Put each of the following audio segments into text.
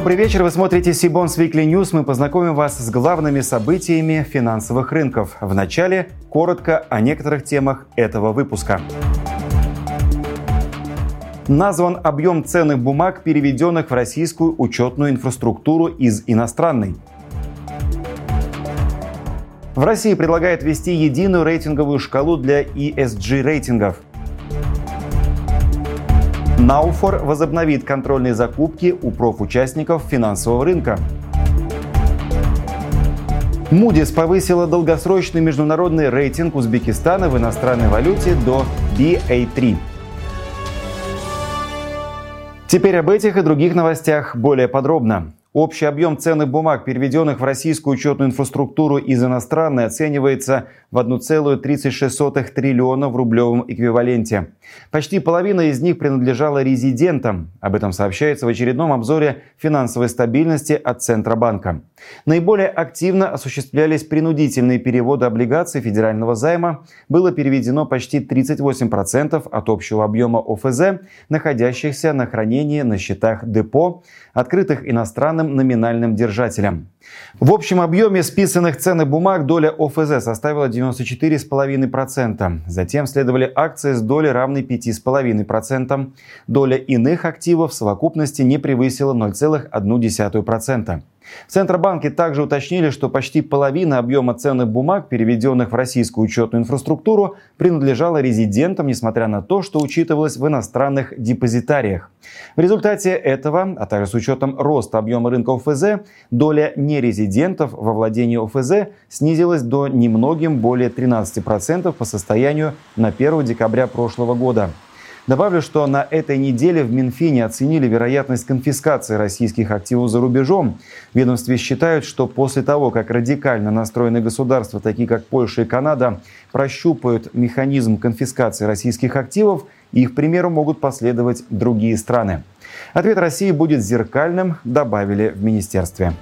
Добрый вечер, вы смотрите Сибонс Weekly News. Мы познакомим вас с главными событиями финансовых рынков. Вначале коротко о некоторых темах этого выпуска. Назван объем ценных бумаг, переведенных в российскую учетную инфраструктуру из иностранной. В России предлагает ввести единую рейтинговую шкалу для ESG рейтингов – Науфор возобновит контрольные закупки у профучастников финансового рынка. Moody's повысила долгосрочный международный рейтинг Узбекистана в иностранной валюте до BA3. Теперь об этих и других новостях более подробно. Общий объем ценных бумаг, переведенных в российскую учетную инфраструктуру из иностранной, оценивается в 1,36 триллиона в рублевом эквиваленте. Почти половина из них принадлежала резидентам. Об этом сообщается в очередном обзоре финансовой стабильности от Центробанка. Наиболее активно осуществлялись принудительные переводы облигаций федерального займа. Было переведено почти 38% от общего объема ОФЗ, находящихся на хранении на счетах депо, открытых иностранным номинальным держателям. В общем объеме списанных ценных бумаг доля ОФЗ составила 94,5%. Затем следовали акции с долей равной 5,5%. Доля иных активов в совокупности не превысила 0,1%. В Центробанке также уточнили, что почти половина объема ценных бумаг, переведенных в российскую учетную инфраструктуру, принадлежала резидентам, несмотря на то, что учитывалось в иностранных депозитариях. В результате этого, а также с учетом роста объема рынка ОФЗ, доля нерезидентов во владении ОФЗ снизилась до немногим более 13% по состоянию на 1 декабря прошлого года. Добавлю, что на этой неделе в Минфине оценили вероятность конфискации российских активов за рубежом. Ведомстве считают, что после того, как радикально настроенные государства, такие как Польша и Канада, прощупают механизм конфискации российских активов, их примеру могут последовать другие страны. Ответ России будет зеркальным, добавили в министерстве.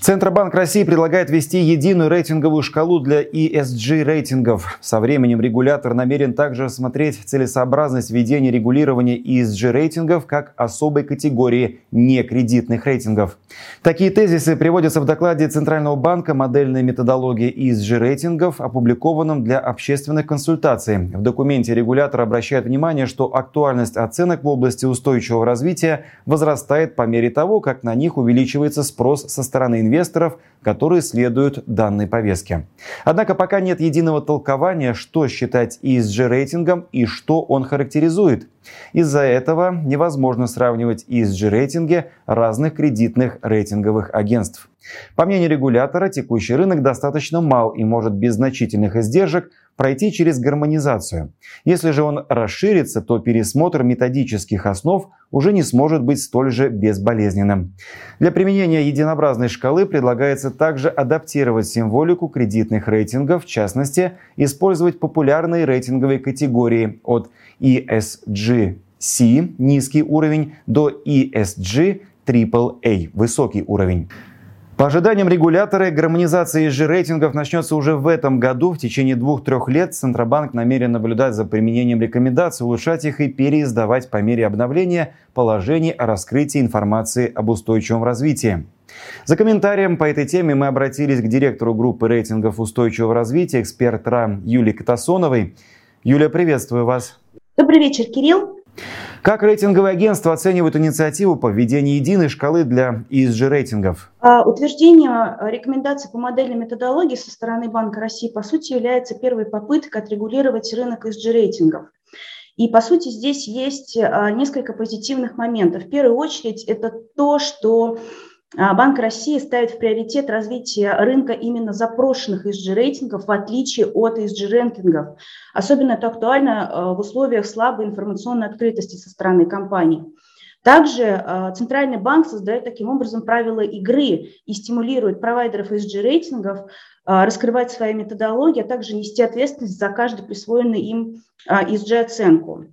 Центробанк России предлагает ввести единую рейтинговую шкалу для ESG рейтингов. Со временем регулятор намерен также рассмотреть целесообразность введения регулирования ESG рейтингов как особой категории некредитных рейтингов. Такие тезисы приводятся в докладе Центрального банка «Модельная методология ESG рейтингов», опубликованном для общественных консультаций. В документе регулятор обращает внимание, что актуальность оценок в области устойчивого развития возрастает по мере того, как на них увеличивается спрос со стороны инвесторов инвесторов, которые следуют данной повестке. Однако пока нет единого толкования, что считать ESG-рейтингом и что он характеризует. Из-за этого невозможно сравнивать ESG-рейтинги разных кредитных рейтинговых агентств. По мнению регулятора, текущий рынок достаточно мал и может без значительных издержек пройти через гармонизацию. Если же он расширится, то пересмотр методических основ уже не сможет быть столь же безболезненным. Для применения единообразной шкалы предлагается также адаптировать символику кредитных рейтингов, в частности, использовать популярные рейтинговые категории от ESG-C – низкий уровень до ESG AAA – высокий уровень. По ожиданиям регулятора, гармонизация ESG-рейтингов начнется уже в этом году. В течение двух-трех лет Центробанк намерен наблюдать за применением рекомендаций, улучшать их и переиздавать по мере обновления положений о раскрытии информации об устойчивом развитии. За комментарием по этой теме мы обратились к директору группы рейтингов устойчивого развития, эксперт РАМ Юлии Катасоновой. Юлия, приветствую вас. Добрый вечер, Кирилл. Как рейтинговые агентства оценивают инициативу по введению единой шкалы для ESG-рейтингов? А, утверждение рекомендаций по модельной методологии со стороны Банка России, по сути, является первой попыткой отрегулировать рынок ESG-рейтингов. И, по сути, здесь есть а, несколько позитивных моментов. В первую очередь, это то, что а, Банк России ставит в приоритет развитие рынка именно запрошенных ESG-рейтингов, в отличие от ESG-рэнкингов. Особенно это актуально а, в условиях слабой информационной открытости со стороны компаний. Также а, Центральный банк создает таким образом правила игры и стимулирует провайдеров ESG-рейтингов раскрывать свои методологии, а также нести ответственность за каждую присвоенную им ESG-оценку.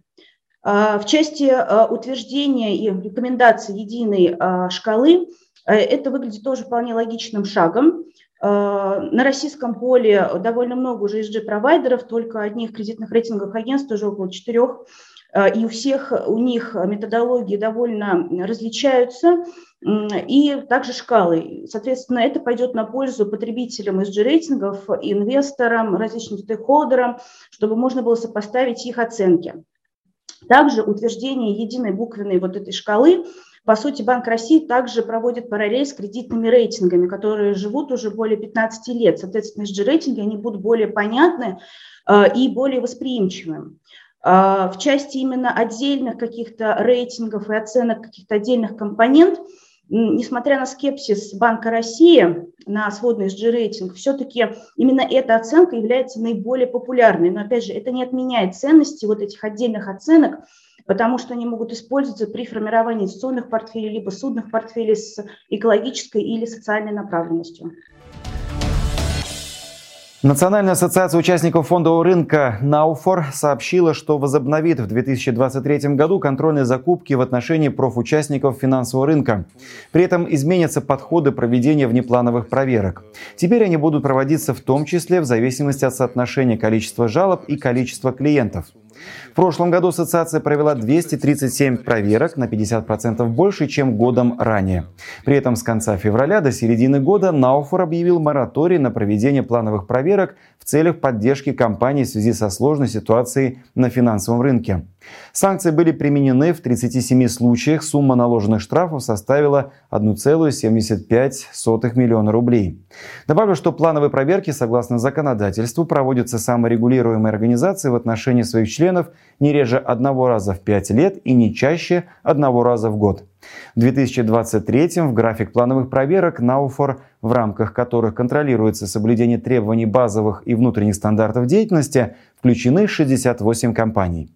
В части утверждения и рекомендаций единой шкалы Э, это выглядит тоже вполне логичным шагом. Э, на российском поле довольно много уже ESG-провайдеров, только одних кредитных рейтинговых агентств уже около четырех. и у всех у них методологии довольно различаются, и также шкалы. Соответственно, это пойдет на пользу потребителям SG-рейтингов, инвесторам, различным стейкхолдерам, чтобы можно было сопоставить их оценки. Также утверждение единой буквенной вот этой шкалы по сути, Банк России также проводит параллель с кредитными рейтингами, которые живут уже более 15 лет. Соответственно, SG-рейтинги они будут более понятны э, и более восприимчивы. Э, в части именно отдельных каких-то рейтингов и оценок каких-то отдельных компонент, несмотря на скепсис Банка России на сводный SG-рейтинг, все-таки именно эта оценка является наиболее популярной. Но, опять же, это не отменяет ценности вот этих отдельных оценок, потому что они могут использоваться при формировании инвестиционных портфелей, либо судных портфелей с экологической или социальной направленностью. Национальная ассоциация участников фондового рынка «Науфор» сообщила, что возобновит в 2023 году контрольные закупки в отношении профучастников финансового рынка. При этом изменятся подходы проведения внеплановых проверок. Теперь они будут проводиться в том числе в зависимости от соотношения количества жалоб и количества клиентов. В прошлом году ассоциация провела 237 проверок, на 50% больше, чем годом ранее. При этом с конца февраля до середины года Науфор объявил мораторий на проведение плановых проверок в целях поддержки компаний в связи со сложной ситуацией на финансовом рынке. Санкции были применены в 37 случаях. Сумма наложенных штрафов составила 1,75 миллиона рублей. Добавлю, что плановые проверки, согласно законодательству, проводятся саморегулируемой организацией в отношении своих членов не реже одного раза в 5 лет и не чаще одного раза в год. В 2023 в график плановых проверок Науфор, в рамках которых контролируется соблюдение требований базовых и внутренних стандартов деятельности, включены 68 компаний.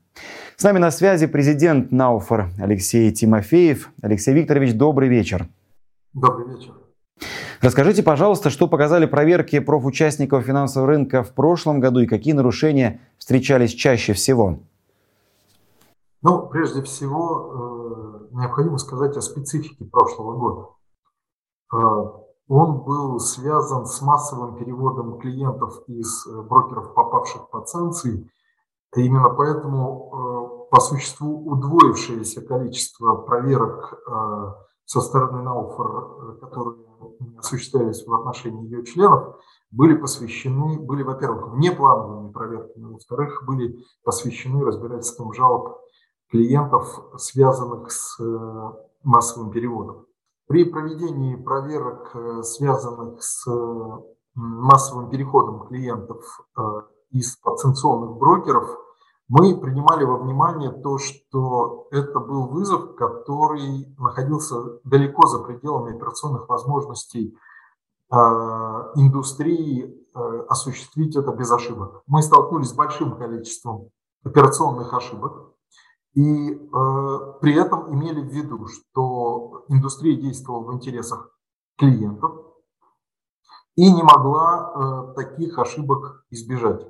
С нами на связи президент Науфор Алексей Тимофеев. Алексей Викторович, добрый вечер. Добрый вечер. Расскажите, пожалуйста, что показали проверки профучастников финансового рынка в прошлом году и какие нарушения встречались чаще всего? Ну, прежде всего, э, необходимо сказать о специфике прошлого года. Э, он был связан с массовым переводом клиентов из э, брокеров, попавших под санкции. И именно поэтому, по существу, удвоившееся количество проверок со стороны Науфор, которые осуществлялись в отношении ее членов, были посвящены, были, во-первых, внеплановыми проверками, во-вторых, были посвящены разбирательствам жалоб клиентов, связанных с э, массовым переводом. При проведении проверок, э, связанных с э, массовым переходом клиентов из подсанкционных брокеров, мы принимали во внимание то, что это был вызов, который находился далеко за пределами операционных возможностей индустрии осуществить это без ошибок. Мы столкнулись с большим количеством операционных ошибок, и э, при этом имели в виду, что индустрия действовала в интересах клиентов и не могла э, таких ошибок избежать.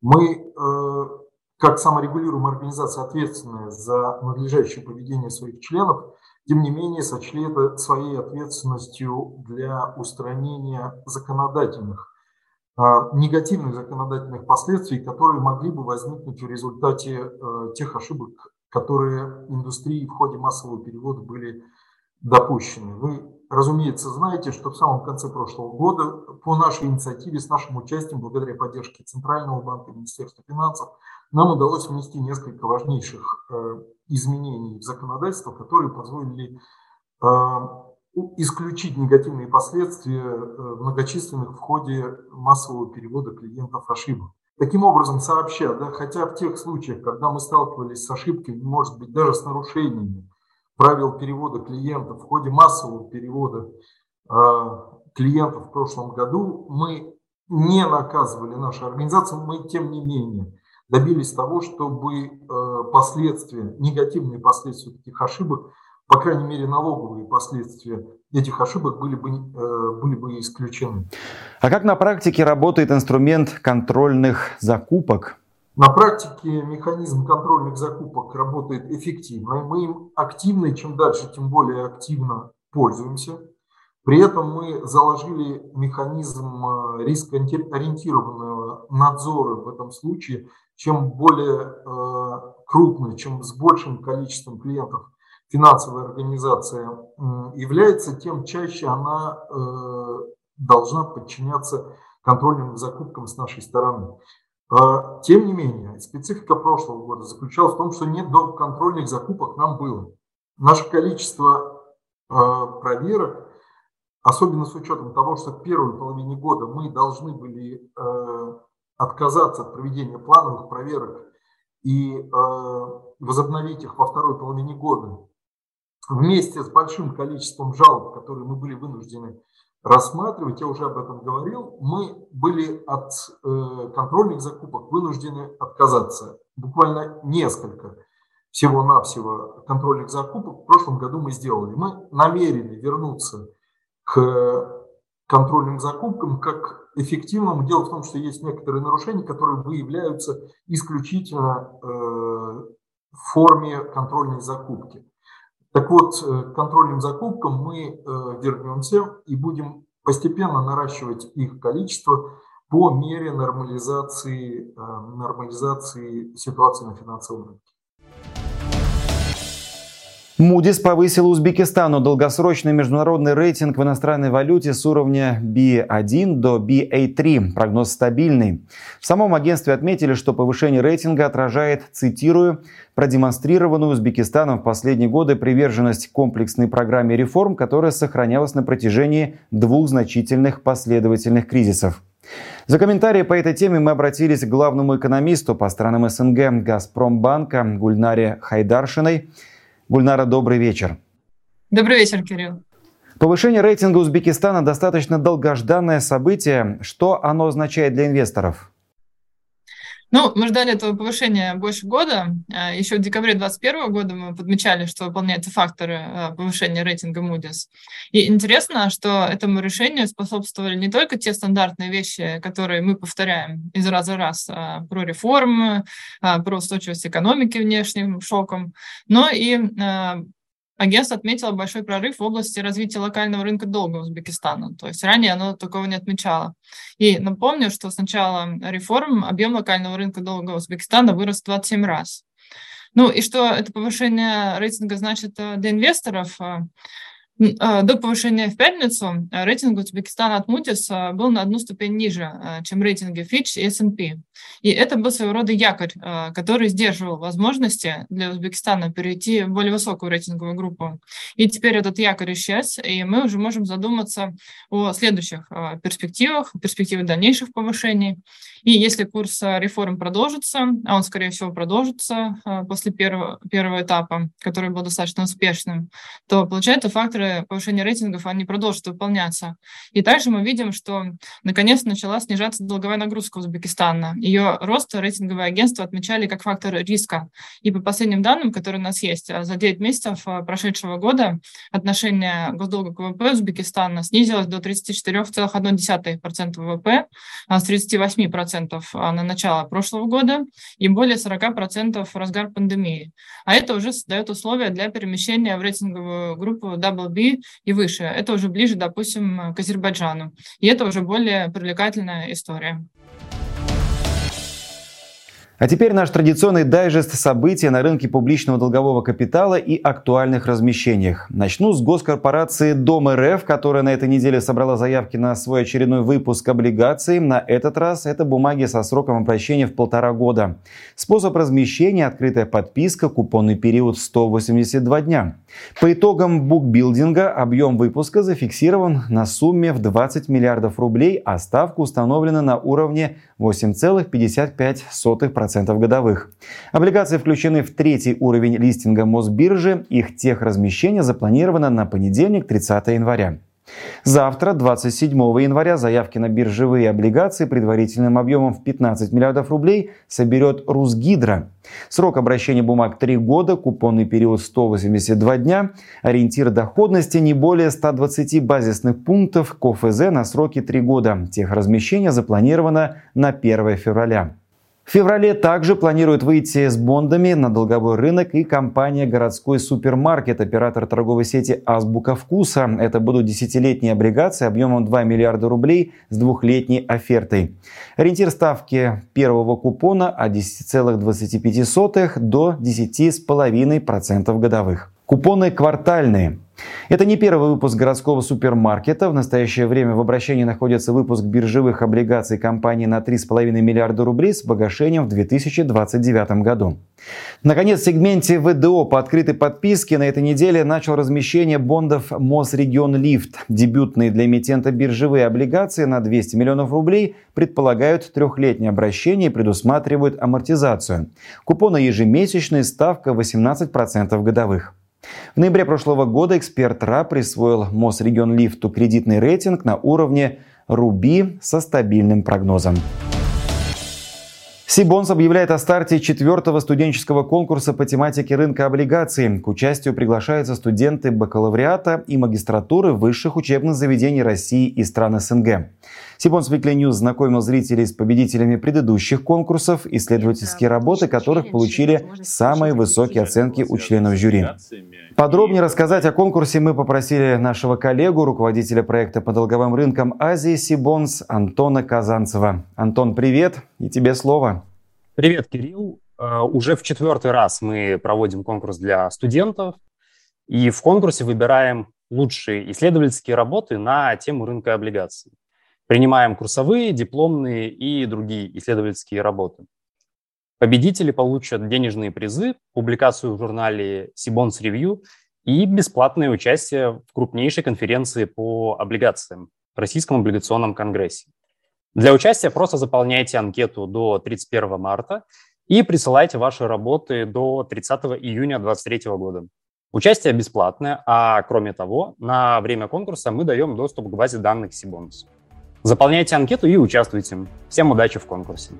Мы, э, как саморегулируемая организация, ответственная за надлежащее поведение своих членов, тем не менее сочли это своей ответственностью для устранения законодательных а, негативных законодательных последствий, которые могли бы возникнуть в результате э, тех ошибок, которые индустрии в ходе массового перевода были допущены. Вы, разумеется, знаете, что в самом конце прошлого года по нашей инициативе, с нашим участием, благодаря поддержке Центрального банка и Министерства финансов, нам удалось внести несколько важнейших э, изменений в законодательство, которые позволили э, исключить негативные последствия э, многочисленных в ходе массового перевода клиентов ошибок. Таким образом, сообща, да, хотя в тех случаях, когда мы сталкивались с ошибками, может быть, даже с нарушениями правил перевода клиентов в ходе массового перевода э, клиентов в прошлом году, мы не наказывали нашу организацию, мы, тем не менее, добились того, чтобы э, последствия, негативные последствия таких ошибок по крайней мере, налоговые последствия этих ошибок были бы, э, были бы исключены. А как на практике работает инструмент контрольных закупок? На практике механизм контрольных закупок работает эффективно. Мы им активно, и чем дальше, тем более активно пользуемся. При этом мы заложили механизм э, рискоориентированного надзора в этом случае. Чем более э, крупной, чем с большим количеством клиентов финансовая организация является, тем чаще она э, должна подчиняться контрольным закупкам с нашей стороны. А, тем не менее, специфика прошлого года заключалась в том, что нет контрольных закупок нам было. Наше количество а, проверок, особенно с учетом того, что в первой половине года мы должны были а, отказаться от проведения плановых проверок и возобновить их во второй половине года, вместе с большим количеством жалоб, которые мы были вынуждены рассматривать, я уже об этом говорил, мы были от э, контрольных закупок вынуждены отказаться. Буквально несколько всего-навсего контрольных закупок в прошлом году мы сделали. Мы намерены вернуться к контрольным закупкам как эффективному. Дело в том, что есть некоторые нарушения, которые выявляются исключительно э, в форме контрольной закупки. Так вот, э, к контрольным закупкам мы э, вернемся и будем постепенно наращивать их количество по мере нормализации, э, нормализации ситуации на финансовом рынке. Moody's повысил Узбекистану долгосрочный международный рейтинг в иностранной валюте с уровня B1 до BA3. Прогноз стабильный. В самом агентстве отметили, что повышение рейтинга отражает, цитирую, продемонстрированную Узбекистаном в последние годы приверженность комплексной программе реформ, которая сохранялась на протяжении двух значительных последовательных кризисов. За комментарии по этой теме мы обратились к главному экономисту по странам СНГ «Газпромбанка» Гульнаре Хайдаршиной – Гульнара, добрый вечер. Добрый вечер, Кирилл. Повышение рейтинга Узбекистана достаточно долгожданное событие. Что оно означает для инвесторов? Ну, мы ждали этого повышения больше года. А, Еще в декабре 2021 года мы подмечали, что выполняются факторы а, повышения рейтинга Moody's. И интересно, что этому решению способствовали не только те стандартные вещи, которые мы повторяем из раза в раз а, про реформы, про устойчивость экономики внешним шоком, но и Агентство отметило большой прорыв в области развития локального рынка долга Узбекистана. То есть ранее оно такого не отмечало. И напомню, что с начала реформ объем локального рынка долга Узбекистана вырос в 27 раз. Ну и что это повышение рейтинга значит э, для инвесторов? Э, а, до повышения в пятницу а, рейтинг Узбекистана от Moody's а, был на одну ступень ниже, чем рейтинги Fitch и S&P. И это был своего рода якорь, который сдерживал возможности для Узбекистана перейти в более высокую рейтинговую группу. И теперь этот якорь исчез, и мы уже можем задуматься о следующих перспективах, перспективах дальнейших повышений. И если курс реформ продолжится, а он, скорее всего, продолжится после первого, первого этапа, который был достаточно успешным, то, получается, факторы меры повышения рейтингов, они продолжат выполняться. И также мы видим, что наконец начала снижаться долговая нагрузка Узбекистана. Ее рост рейтинговые агентства отмечали как фактор риска. И по последним данным, которые у нас есть, а за 9 месяцев а, прошедшего года отношение госдолга к ВВП Узбекистана снизилось до 34,1% ВВП а с 38% на начало прошлого года и более 40% в разгар пандемии. А это уже создает условия для перемещения в рейтинговую группу WB B и выше. Это уже ближе, допустим, к Азербайджану. И это уже более привлекательная история. А теперь наш традиционный дайджест событий на рынке публичного долгового капитала и актуальных размещениях. Начну с госкорпорации Дом РФ, которая на этой неделе собрала заявки на свой очередной выпуск облигаций. На этот раз это бумаги со сроком обращения в полтора года. Способ размещения – открытая подписка, купонный период 182 дня. По итогам букбилдинга объем выпуска зафиксирован на сумме в 20 миллиардов рублей, а ставка установлена на уровне 8,55% годовых. Облигации включены в третий уровень листинга Мосбиржи. Их техразмещение запланировано на понедельник, 30 января. Завтра, 27 января, заявки на биржевые облигации предварительным объемом в 15 миллиардов рублей соберет Русгидро. Срок обращения бумаг 3 года, купонный период 182 дня, ориентир доходности не более 120 базисных пунктов КОФЗ на сроки 3 года. Техразмещение запланировано на 1 февраля. В феврале также планирует выйти с бондами на долговой рынок и компания «Городской супермаркет», оператор торговой сети «Азбука вкуса». Это будут десятилетние облигации объемом 2 миллиарда рублей с двухлетней офертой. Ориентир ставки первого купона от 10,25 до 10,5% годовых. Купоны квартальные. Это не первый выпуск городского супермаркета. В настоящее время в обращении находится выпуск биржевых облигаций компании на 3,5 миллиарда рублей с погашением в 2029 году. Наконец, в сегменте ВДО по открытой подписке на этой неделе начал размещение бондов Мосрегион Лифт. Дебютные для эмитента биржевые облигации на 200 миллионов рублей предполагают трехлетнее обращение и предусматривают амортизацию. Купоны ежемесячные, ставка 18% годовых. В ноябре прошлого года эксперт РА присвоил Мосрегион Лифту кредитный рейтинг на уровне Руби со стабильным прогнозом. Сибонс объявляет о старте четвертого студенческого конкурса по тематике рынка облигаций. К участию приглашаются студенты бакалавриата и магистратуры высших учебных заведений России и стран СНГ. Сибонс Weekly News знакомил зрителей с победителями предыдущих конкурсов, исследовательские работы которых получили самые высокие оценки у членов жюри. Подробнее рассказать о конкурсе мы попросили нашего коллегу, руководителя проекта по долговым рынкам Азии Сибонс Антона Казанцева. Антон, привет, и тебе слово. Привет, Кирилл. Э, уже в четвертый раз мы проводим конкурс для студентов, и в конкурсе выбираем лучшие исследовательские работы на тему рынка облигаций. Принимаем курсовые, дипломные и другие исследовательские работы. Победители получат денежные призы, публикацию в журнале Sibons Review и бесплатное участие в крупнейшей конференции по облигациям в Российском облигационном конгрессе. Для участия просто заполняйте анкету до 31 марта и присылайте ваши работы до 30 июня 2023 года. Участие бесплатное, а кроме того, на время конкурса мы даем доступ к базе данных Sibons. Заполняйте анкету и участвуйте. Всем удачи в конкурсе.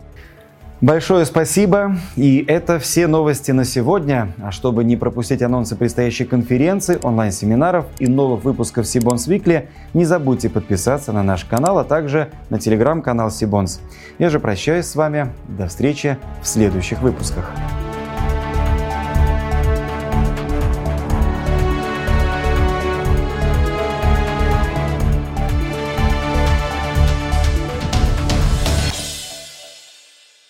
Большое спасибо. И это все новости на сегодня. А чтобы не пропустить анонсы предстоящей конференции, онлайн-семинаров и новых выпусков Сибонс Викли, не забудьте подписаться на наш канал, а также на телеграм-канал Сибонс. Я же прощаюсь с вами. До встречи в следующих выпусках.